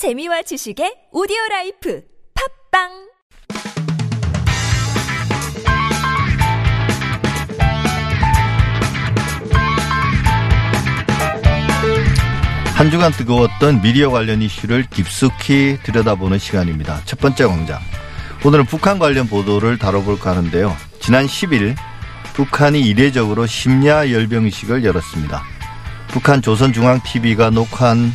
재미와 지식의 오디오 life 팟빵 한 주간 뜨거웠던 미디어 관련 이슈를 깊숙이 들여다보는 시간입니다. 첫 번째 광장. 오늘은 북한 관련 보도를 다뤄볼까 하는데요. 지난 10일 북한이 이례적으로 심야 열병식을 열었습니다. 북한 조선중앙TV가 녹화한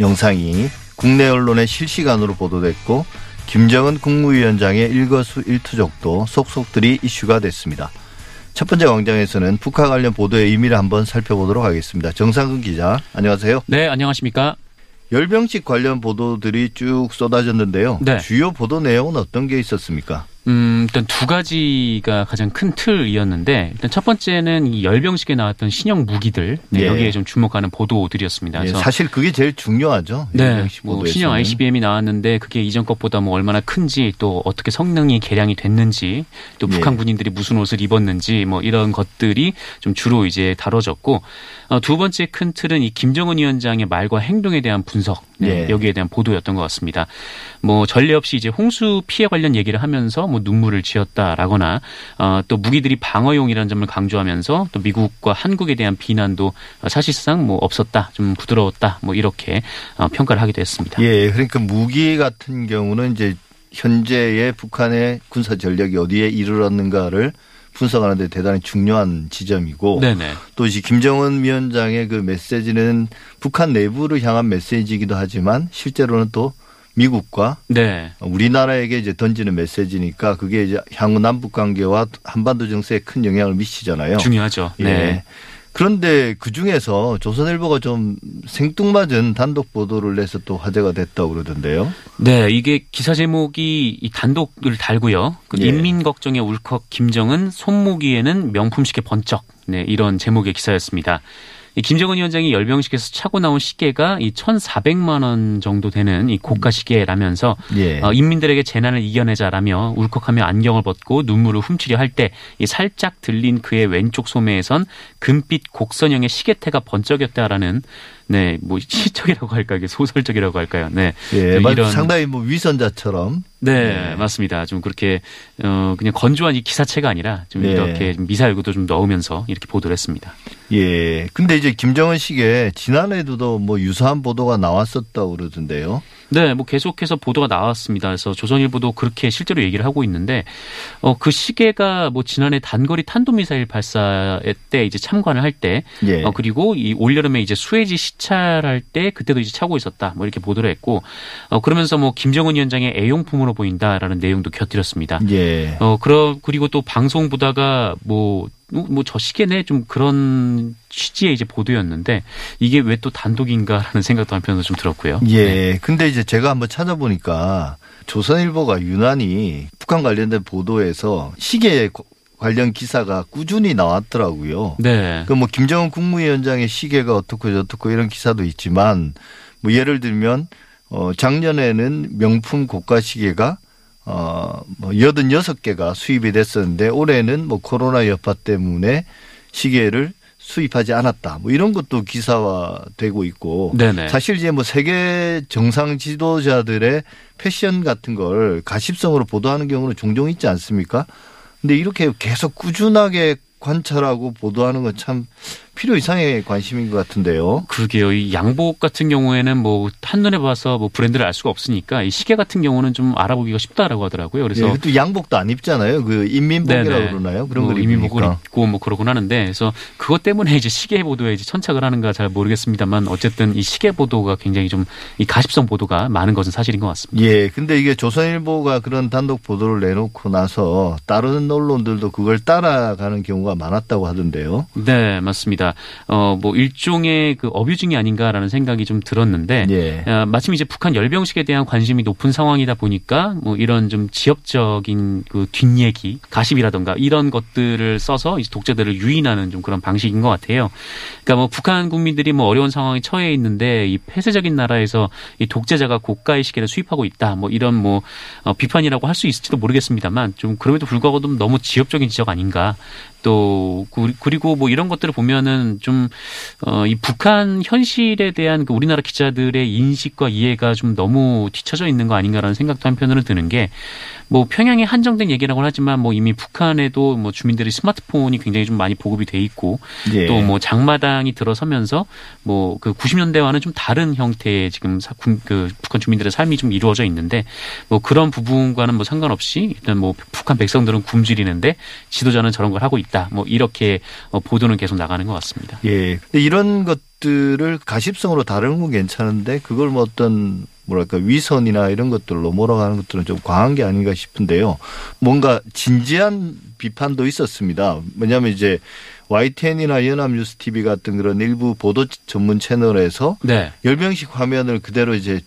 영상이 국내 언론에 실시간으로 보도됐고 김정은 국무위원장의 일거수일투족도 속속들이 이슈가 됐습니다. 첫 번째 광장에서는 북한 관련 보도의 의미를 한번 살펴보도록 하겠습니다. 정상근 기자, 안녕하세요. 네, 안녕하십니까. 열병식 관련 보도들이 쭉 쏟아졌는데요. 네. 주요 보도 내용은 어떤 게 있었습니까? 음, 일단 두 가지가 가장 큰 틀이었는데, 일단 첫 번째는 이 열병식에 나왔던 신형 무기들, 네, 예. 여기에 좀 주목하는 보도들이었습니다. 예, 그래서 사실 그게 제일 중요하죠. 네, 뭐. 신형 ICBM이 나왔는데 그게 이전 것보다 뭐 얼마나 큰지 또 어떻게 성능이 개량이 됐는지 또 예. 북한 군인들이 무슨 옷을 입었는지 뭐 이런 것들이 좀 주로 이제 다뤄졌고 어, 두 번째 큰 틀은 이 김정은 위원장의 말과 행동에 대한 분석 네, 예. 여기에 대한 보도였던 것 같습니다. 뭐 전례 없이 이제 홍수 피해 관련 얘기를 하면서 뭐 눈물을 지었다라거나 어, 또 무기들이 방어용이라는 점을 강조하면서 또 미국과 한국에 대한 비난도 어, 사실상 뭐 없었다, 좀 부드러웠다, 뭐 이렇게 어, 평가를 하기도 했습니다. 예, 그러니까 무기 같은 경우는 이제 현재의 북한의 군사 전력이 어디에 이르렀는가를 분석하는데 대단히 중요한 지점이고 네네. 또 이제 김정은 위원장의 그 메시지는 북한 내부를 향한 메시지이기도 하지만 실제로는 또 미국과 네. 우리나라에게 이제 던지는 메시지니까 그게 이제 향후 남북 관계와 한반도 정세에 큰 영향을 미치잖아요. 중요하죠. 예. 네. 그런데 그 중에서 조선일보가 좀 생뚱맞은 단독 보도를 내서 또 화제가 됐다고 그러던데요. 네, 이게 기사 제목이 이 단독을 달고요. 그 예. 인민 걱정에 울컥 김정은 손목위에는 명품시계 번쩍. 네, 이런 제목의 기사였습니다. 이 김정은 위원장이 열병식에서 차고 나온 시계가 이 1,400만 원 정도 되는 이 고가 시계라면서 예. 어, 인민들에게 재난을 이겨내자라며 울컥하며 안경을 벗고 눈물을 훔치려 할 때 이 살짝 들린 그의 왼쪽 소매에선 금빛 곡선형의 시계태가 번쩍였다라는 네, 뭐 시적이라고 할까요? 이게 소설적이라고 할까요? 네. 예, 그 마- 이런- 상당히 뭐 위선자처럼 네, 네. 맞습니다. 좀 그렇게 어 그냥 건조한 이 기사체가 아니라 좀 네. 이렇게 좀 미사일구도 좀 넣으면서 이렇게 보도를 했습니다. 예. 근데 이제 김정은 씨게 지난해에도 뭐 유사한 보도가 나왔었다고 그러던데요. 네, 뭐 계속해서 보도가 나왔습니다. 그래서 조선일보도 그렇게 실제로 얘기를 하고 있는데 어 그 시계가 뭐 지난해 단거리 탄도미사일 발사 때 이제 참관을 할때 예. 어, 그리고 이 올여름에 이제 수해지 시찰할 때 그때도 이제 차고 있었다. 뭐 이렇게 보도를 했고 어 그러면서 뭐 김정은 위원장의 애용품으로 보인다라는 내용도 곁들였습니다. 예. 어, 그러, 그리고 또 방송 보다가 뭐, 뭐 저 시계네 좀 그런 취지의 이제 보도였는데 이게 왜 또 단독인가라는 생각도 한편으로 좀 들었고요. 예. 네. 근데 이제 제가 한번 찾아보니까 조선일보가 유난히 북한 관련된 보도에서 시계 관련 기사가 꾸준히 나왔더라고요. 네. 그 뭐 김정은 국무위원장의 시계가 어떻고 저떻고 이런 기사도 있지만 뭐 예를 들면 어 작년에는 명품 고가 시계가 어뭐 86개가 수입이 됐었는데 올해는 뭐 코로나 여파 때문에 시계를 수입하지 않았다. 뭐 이런 것도 기사화되고 있고 네네. 사실 이제 뭐 세계 정상 지도자들의 패션 같은 걸 가십성으로 보도하는 경우는 종종 있지 않습니까? 근데 이렇게 계속 꾸준하게 관찰하고 보도하는 건 참 필요 이상의 관심인 것 같은데요. 그러게요. 이 양복 같은 경우에는 뭐 한눈에 봐서 뭐 브랜드를 알 수가 없으니까 이 시계 같은 경우는 좀 알아보기가 쉽다라고 하더라고요. 그래서 예, 또 양복도 안 입잖아요. 그 인민복이라고 네네. 그러나요? 그런 뭐걸 입으니까. 입고 뭐 그러곤 하는데 그래서 그것 때문에 이제 시계 보도에 이제 천착을 하는가 잘 모르겠습니다만 어쨌든 이 시계 보도가 굉장히 좀 이 가십성 보도가 많은 것은 사실인 것 같습니다. 예, 근데 이게 조선일보가 그런 단독 보도를 내놓고 나서 다른 언론들도 그걸 따라가는 경우가 많았다고 하던데요. 네, 맞습니다. 어, 뭐 일종의 그 어뷰징이 아닌가라는 생각이 좀 들었는데 예. 어, 마침 이제 북한 열병식에 대한 관심이 높은 상황이다 보니까 뭐 이런 좀 지역적인 그 뒷얘기, 가십이라던가 이런 것들을 써서 이제 독재들을 유인하는 좀 그런 방식인 것 같아요. 그러니까 뭐 북한 국민들이 뭐 어려운 상황에 처해 있는데 이 폐쇄적인 나라에서 이 독재자가 고가의 시계를 수입하고 있다. 뭐 이런 뭐 어, 비판이라고 할 수 있을지도 모르겠습니다만 좀 그럼에도 불구하고 좀 너무 지역적인 지적 아닌가. 또 그- 그리고 뭐 이런 것들을 보면은 좀 어 이 북한 현실에 대한 그 우리나라 기자들의 인식과 이해가 좀 너무 뒤처져 있는 거 아닌가라는 생각도 한편으로 드는 게 뭐 평양에 한정된 얘기라고는 하지만 뭐 이미 북한에도 뭐 주민들이 스마트폰이 굉장히 좀 많이 보급이 돼 있고 예. 또뭐 장마당이 들어서면서 뭐 그 90년대와는 좀 다른 형태의 지금 사- 군- 그 북한 주민들의 삶이 좀 이루어져 있는데 뭐 그런 부분과는 뭐 상관없이 일단 뭐 북한 백성들은 굶주리는데 지도자는 저런 걸 하고 있 다. 뭐 이렇게 어, 보도는 계속 나가는 것 같습니다. 예. 근데 이런 것들을 가십성으로 다루는 건 괜찮은데 그걸 뭐 어떤 뭐랄까 위선이나 이런 것들로 몰아가는 것들은 좀 과한 게 아닌가 싶은데요. 뭔가 진지한 비판도 있었습니다. 뭐냐면 이제 YTN이나 연합뉴스 TV 같은 그런 일부 보도 전문 채널에서 네. 열병식 화면을 그대로 이제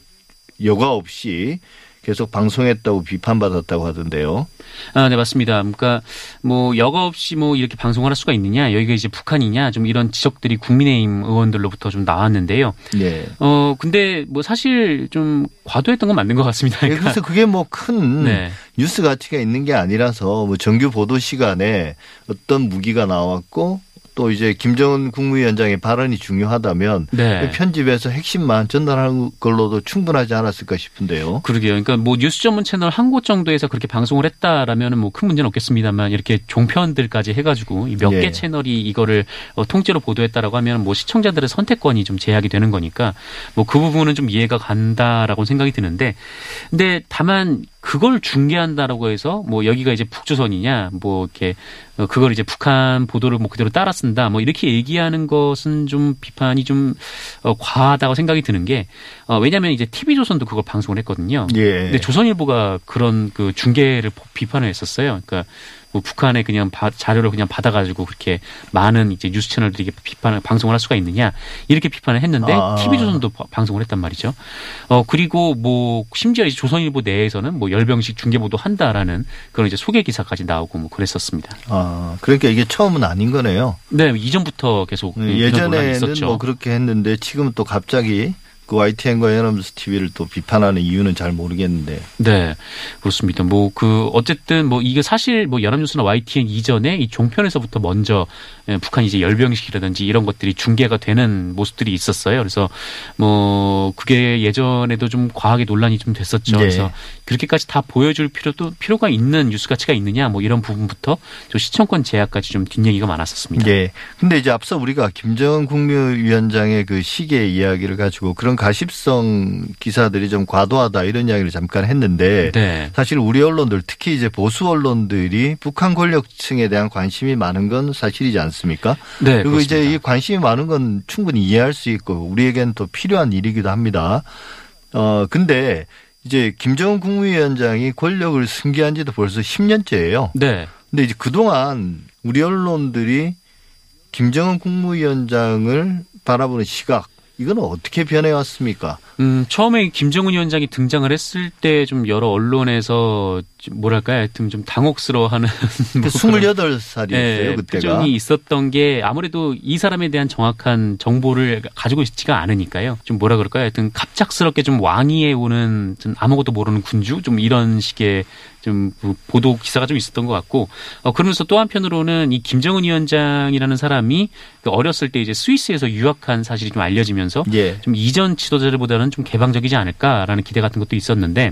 여과 없이 계속 방송했다고 비판받았다고 하던데요. 아, 네, 맞습니다. 그러니까 뭐 여과 없이 뭐 이렇게 방송을 할 수가 있느냐, 여기가 이제 북한이냐, 좀 이런 지적들이 국민의힘 의원들로부터 좀 나왔는데요. 예. 어, 근데 뭐 사실 좀 과도했던 건 맞는 것 같습니다. 예, 그러니까 그래서 그게 뭐큰 네. 뉴스 가치가 있는 게 아니라서 뭐 정규 보도 시간에 어떤 무기가 나왔고 또 이제 김정은 국무위원장의 발언이 중요하다면 네. 편집에서 핵심만 전달하는 걸로도 충분하지 않았을까 싶은데요. 그러게요. 그러니까 뭐 뉴스 전문 채널 한 곳 정도에서 그렇게 방송을 했다라면은 뭐큰 문제는 없겠습니다만 이렇게 종편들까지 해가지고 몇개 예. 채널이 이거를 어, 통째로 보도했다라고 하면 뭐 시청자들의 선택권이 좀 제약이 되는 거니까 뭐 그 부분은 좀 이해가 간다라고 생각이 드는데 근데 다만 그걸 중계한다라고 해서 뭐 여기가 이제 북조선이냐 뭐 이렇게 어, 그걸 이제 북한 보도를 뭐 그대로 따라 쓴다 뭐 이렇게 얘기하는 것은 좀 비판이 좀 어, 과하다고 생각이 드는 게 어, 왜냐하면 이제 TV조선도 그걸 방송을 했거든요. 예. 근데 조선일보가 그런 그 중계를 보- 비판을 했었어요. 그러니까 뭐 북한에 그냥 바- 자료를 그냥 받아가지고 그렇게 많은 이제 뉴스 채널들이 비판을 방송을 할 수가 있느냐 이렇게 비판을 했는데 아. TV조선도 바- 방송을 했단 말이죠. 어 그리고 뭐 심지어 이제 조선일보 내에서는 뭐 열병식 중계보도 한다라는 그런 이제 소개 기사까지 나오고 뭐 그랬었습니다. 아, 그러니까 이게 처음은 아닌 거네요. 네 이전부터 계속 네, 논란이 예전에는 있었죠. 뭐 그렇게 했는데 지금은 또 갑자기 그 YTN과 연합뉴스 TV를 또 비판하는 이유는 잘 모르겠는데. 네, 그렇습니다. 뭐 그 어쨌든 뭐 이게 사실 뭐 연합뉴스나 YTN 이전에 이 종편에서부터 먼저 예, 북한 이제 열병식이라든지 이런 것들이 중계가 되는 모습들이 있었어요. 그래서 뭐 그게 예전에도 좀 과하게 논란이 좀 됐었죠. 예. 그래서 그렇게까지 다 보여줄 필요도 필요가 있는 뉴스 가치가 있느냐 뭐 이런 부분부터 좀 시청권 제약까지 좀 뒷얘기가 많았었습니다. 예. 근데 이제 앞서 우리가 김정은 국무위원장의 그 시계 이야기를 가지고 그런 가십성 기사들이 좀 과도하다 이런 이야기를 잠깐 했는데 네. 사실 우리 언론들 특히 이제 보수 언론들이 북한 권력층에 대한 관심이 많은 건 사실이지 않습니까? 네, 그리고 이제 그렇습니다. 이 관심이 많은 건 충분히 이해할 수 있고 우리에겐 또 필요한 일이기도 합니다. 어 근데 이제 김정은 국무위원장이 권력을 승계한 지도 벌써 10년째예요. 네. 근데 이제 그동안 우리 언론들이 김정은 국무위원장을 바라보는 시각 이거는 어떻게 변해왔습니까? 음, 처음에 김정은 위원장이 등장을 했을 때 좀 여러 언론에서 좀 뭐랄까요? 하여튼 좀 당혹스러워하는 뭐 그런 28살이었어요 예, 그때가. 표정이 있었던 게 아무래도 이 사람에 대한 정확한 정보를 가지고 있지가 않으니까요. 좀 뭐라 그럴까요? 하여튼 갑작스럽게 좀 왕위에 오는 좀 아무것도 모르는 군주 좀 이런 식의 좀 보도 기사가 좀 있었던 것 같고 어, 그러면서 또 한편으로는 이 김정은 위원장이라는 사람이 그 어렸을 때 이제 스위스에서 유학한 사실이 좀 알려지면서 예. 좀 이전 지도자들보다는 좀 개방적이지 않을까라는 기대 같은 것도 있었는데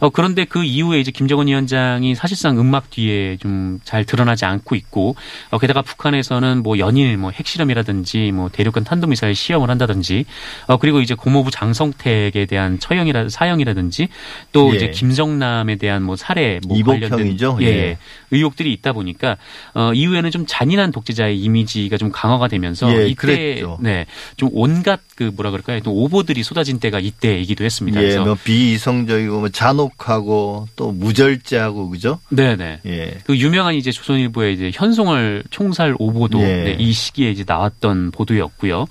어 그런데 그 이후에 이제 김정은 위원장이 사실상 음악 뒤에 좀 잘 드러나지 않고 있고 어 게다가 북한에서는 뭐 연일 뭐 핵실험이라든지 뭐 대륙간 탄도미사일 시험을 한다든지 어 그리고 이제 고모부 장성택에 대한 처형이라 사형이라든지 또 예. 이제 김정남에 대한 뭐 살해 뭐 관련된 이복형이죠? 예, 예. 예. 의혹들이 있다 보니까 어 이후에는 좀 잔인한 독재자의 이미지가 좀 강화가 되면서 예, 이때 그랬죠. 네. 좀 온갖 그 뭐라 그럴까요? 또 오보들이 쏟아진 때가 이때이기도 했습니다. 예, 그래서 뭐 비이성적이고 뭐 잔혹하고 또 무절제하고 그죠? 네, 네. 예. 그 유명한 이제 조선일보의 이제 현송월 총살 오보도 예. 네, 이 시기에 이제 나왔던 보도였고요.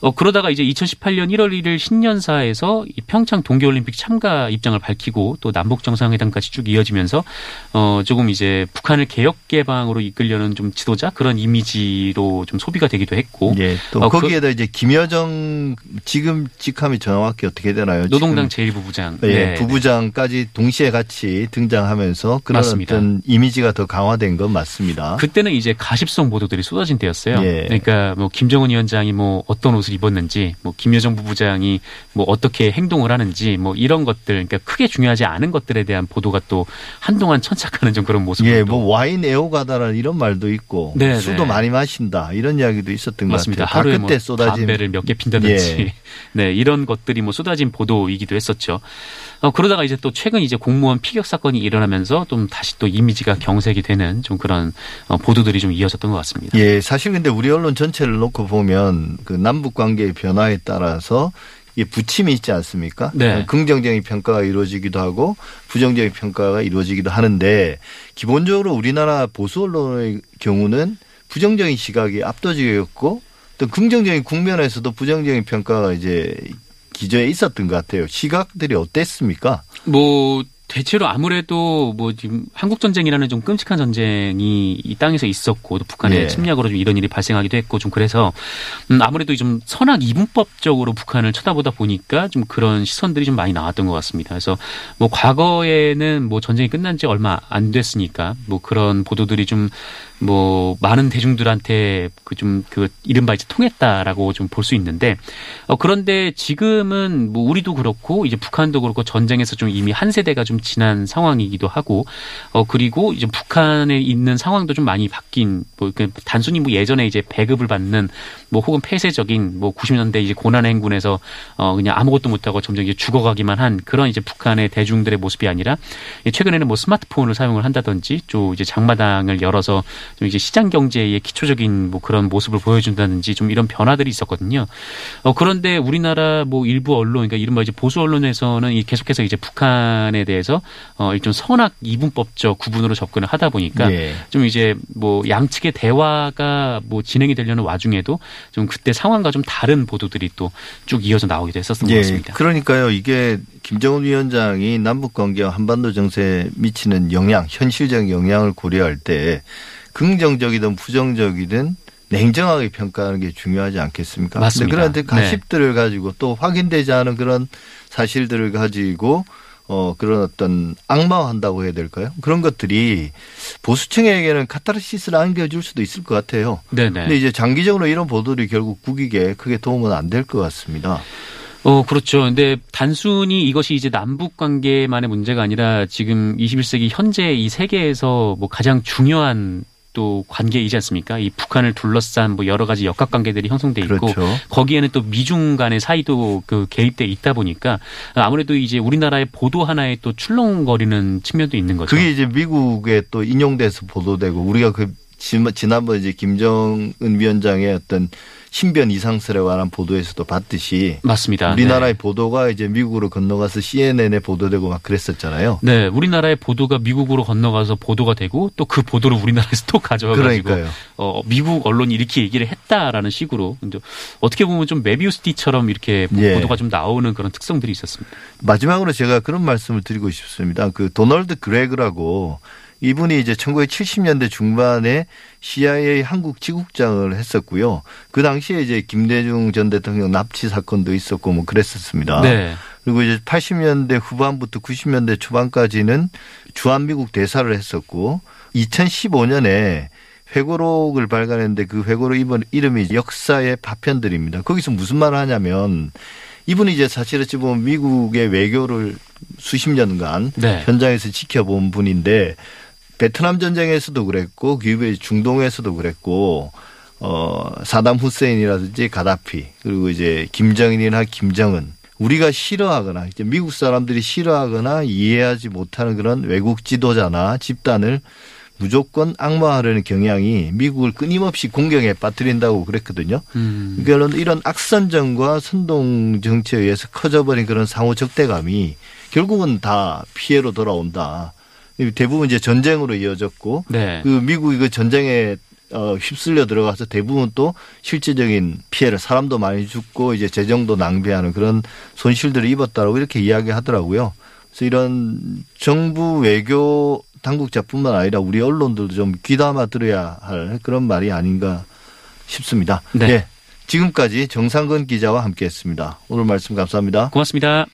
어, 그러다가 이제 2018년 1월 1일 신년사에서 이 평창 동계올림픽 참가 입장을 밝히고 또 남북 정상회담까지 쭉 이어지면서 어, 조금 이제 북한을 개혁 개방으로 이끌려는 좀 지도자 그런 이미지로 좀 소비가 되기도 했고 예, 또 어, 그- 거기에다 이제 김여정 지금 직함이 정확히 어떻게 되나요? 노동당 지금 제1부부장 예, 네. 부부장까지 동시에 같이 등장하면서 그런 맞습니다. 어떤 이미지가 더 강화된 건 맞습니다. 그때는 이제 가십성 보도들이 쏟아진 때였어요. 예. 그러니까 뭐 김정은 위원장이 뭐 어떤 옷을 입었는지, 뭐 김여정 부부장이 뭐 어떻게 행동을 하는지, 뭐 이런 것들, 그러니까 크게 중요하지 않은 것들에 대한 보도가 또 한동안 천착하는 좀 그런 모습을 예, 또뭐 와인 애호가다라는 이런 말도 있고 네, 술도 네. 많이 마신다 이런 이야기도 있었던 맞습니다. 것 같아요. 하루에 다뭐 쏟아진 담배를 몇 개 핀다든지, 예. 네 이런 것들이 뭐 쏟아진 보도이기도 했었죠. 어, 그러다가 이제 또 최근 이제 공무원 피격 사건이 일어나면서 좀 다시 또 이미지가 경색이 되는 좀 그런 어, 보도들이 좀 이어졌던 것 같습니다. 예, 사실 근데 우리 언론 전체를 놓고 보면 그 남북 관계의 변화에 따라서 이게 부침이 있지 않습니까? 네. 긍정적인 평가가 이루어지기도 하고 부정적인 평가가 이루어지기도 하는데 기본적으로 우리나라 보수 언론의 경우는 부정적인 시각이 압도적이었고 또 긍정적인 국면에서도 부정적인 평가가 이제 기저에 있었던 것 같아요. 시각들이 어땠습니까? 뭐 대체로 아무래도 뭐 지금 한국 전쟁이라는 좀 끔찍한 전쟁이 이 땅에서 있었고 또 북한의 예. 침략으로 좀 이런 일이 발생하기도 했고 좀 그래서 음 아무래도 좀 선악 이분법적으로 북한을 쳐다보다 보니까 좀 그런 시선들이 좀 많이 나왔던 것 같습니다. 그래서 뭐 과거에는 뭐 전쟁이 끝난 지 얼마 안 됐으니까 뭐 그런 보도들이 좀 뭐 많은 대중들한테 그 좀그 이른바 이제 통했다라고 좀 볼 수 있는데 어 그런데 지금은 뭐 우리도 그렇고 이제 북한도 그렇고 전쟁에서 좀 이미 한 세대가 좀 지난 상황이기도 하고 어 그리고 이제 북한에 있는 상황도 좀 많이 바뀐 뭐그 단순히 뭐 예전에 이제 배급을 받는 뭐 혹은 폐쇄적인 뭐 90년대 이제 고난의 행군에서 어 그냥 아무것도 못하고 점점 이제 죽어가기만 한 그런 이제 북한의 대중들의 모습이 아니라 최근에는 뭐 스마트폰을 사용을 한다든지 또 이제 장마당을 열어서 좀 이제 시장 경제의 기초적인 뭐 그런 모습을 보여준다든지 좀 이런 변화들이 있었거든요. 어 그런데 우리나라 뭐 일부 언론 그러니까 이른바 이제 보수 언론에서는 이 계속해서 이제 북한에 대해서 어좀 선악 이분법적 구분으로 접근을 하다 보니까 예. 좀 이제 뭐 양측의 대화가 뭐 진행이 되려는 와중에도 좀 그때 상황과 좀 다른 보도들이 또 쭉 이어져 나오기도 했었던 것 예, 같습니다. 그러니까요. 이게 김정은 위원장이 남북 관계와 한반도 정세에 미치는 영향, 현실적 영향을 고려할 때 긍정적이든 부정적이든 냉정하게 평가하는 게 중요하지 않겠습니까? 맞습니다. 그런데 네. 가십들을 가지고 또 확인되지 않은 그런 사실들을 가지고 어 그런 어떤 악마화한다고 해야 될까요? 그런 것들이 보수층에게는 카타르시스를 안겨줄 수도 있을 것 같아요. 네네. 근데 이제 장기적으로 이런 보도들이 결국 국익에 크게 도움은 안 될 것 같습니다. 어, 그렇죠. 근데 단순히 이것이 이제 남북 관계만의 문제가 아니라 지금 21세기 현재 이 세계에서 뭐 가장 중요한 또 관계이지 않습니까? 이 북한을 둘러싼 뭐 여러 가지 역학 관계들이 형성돼 있고 그렇죠. 거기에는 또 미중 간의 사이도 그 개입돼 있다 보니까 아무래도 이제 우리나라의 보도 하나에 또 출렁거리는 측면도 있는 거죠. 그게 이제 미국에 또 인용돼서 보도되고 우리가 그 지- 지난번 이제 김정은 위원장의 어떤 신변 이상설에 관한 보도에서도 봤듯이 맞습니다. 우리나라의 네. 보도가 이제 미국으로 건너가서 CNN에 보도되고 막 그랬었잖아요. 네, 우리나라의 보도가 미국으로 건너가서 보도가 되고 또 그 보도를 우리나라에서 또 가져와가지고 그러니까요. 어, 미국 언론이 이렇게 얘기를 했다라는 식으로 어떻게 보면 좀 메비우스티처럼 이렇게 뭐 예. 보도가 좀 나오는 그런 특성들이 있었습니다. 마지막으로 제가 그런 말씀을 드리고 싶습니다. 그 도널드 그레그라고 이분이 이제 1970년대 중반에 CIA 한국 지국장을 했었고요. 그 당시에 이제 김대중 전 대통령 납치 사건도 있었고 뭐 그랬었습니다. 네, 그리고 이제 80년대 후반부터 90년대 초반까지는 주한미국 대사를 했었고 2015년에 회고록을 발간했는데 그 회고록 이번 이름이 역사의 파편들입니다. 거기서 무슨 말을 하냐면 이분이 이제 사실 어찌 보면 미국의 외교를 수십 년간 네. 현장에서 지켜본 분인데 베트남 전쟁에서도 그랬고 그 이후에 중동에서도 그랬고 어 사담 후세인이라든지 가다피 그리고 이제 김정인이나 김정은 우리가 싫어하거나 이제 미국 사람들이 싫어하거나 이해하지 못하는 그런 외국 지도자나 집단을 무조건 악마화하려는 경향이 미국을 끊임없이 공경에 빠뜨린다고 그랬거든요. 음, 그러니까 이런 악선정과 선동 정치에 의해서 커져버린 그런 상호 적대감이 결국은 다 피해로 돌아온다. 대부분 이제 전쟁으로 이어졌고 네, 그 미국이 그 전쟁에 어, 휩쓸려 들어가서 대부분 또 실질적인 피해를 사람도 많이 죽고 이제 재정도 낭비하는 그런 손실들을 입었다라고 이렇게 이야기하더라고요. 그래서 이런 정부 외교 당국자뿐만 아니라 우리 언론들도 좀 귀담아 들어야 할 그런 말이 아닌가 싶습니다. 네. 예. 지금까지 정상근 기자와 함께했습니다. 오늘 말씀 감사합니다. 고맙습니다.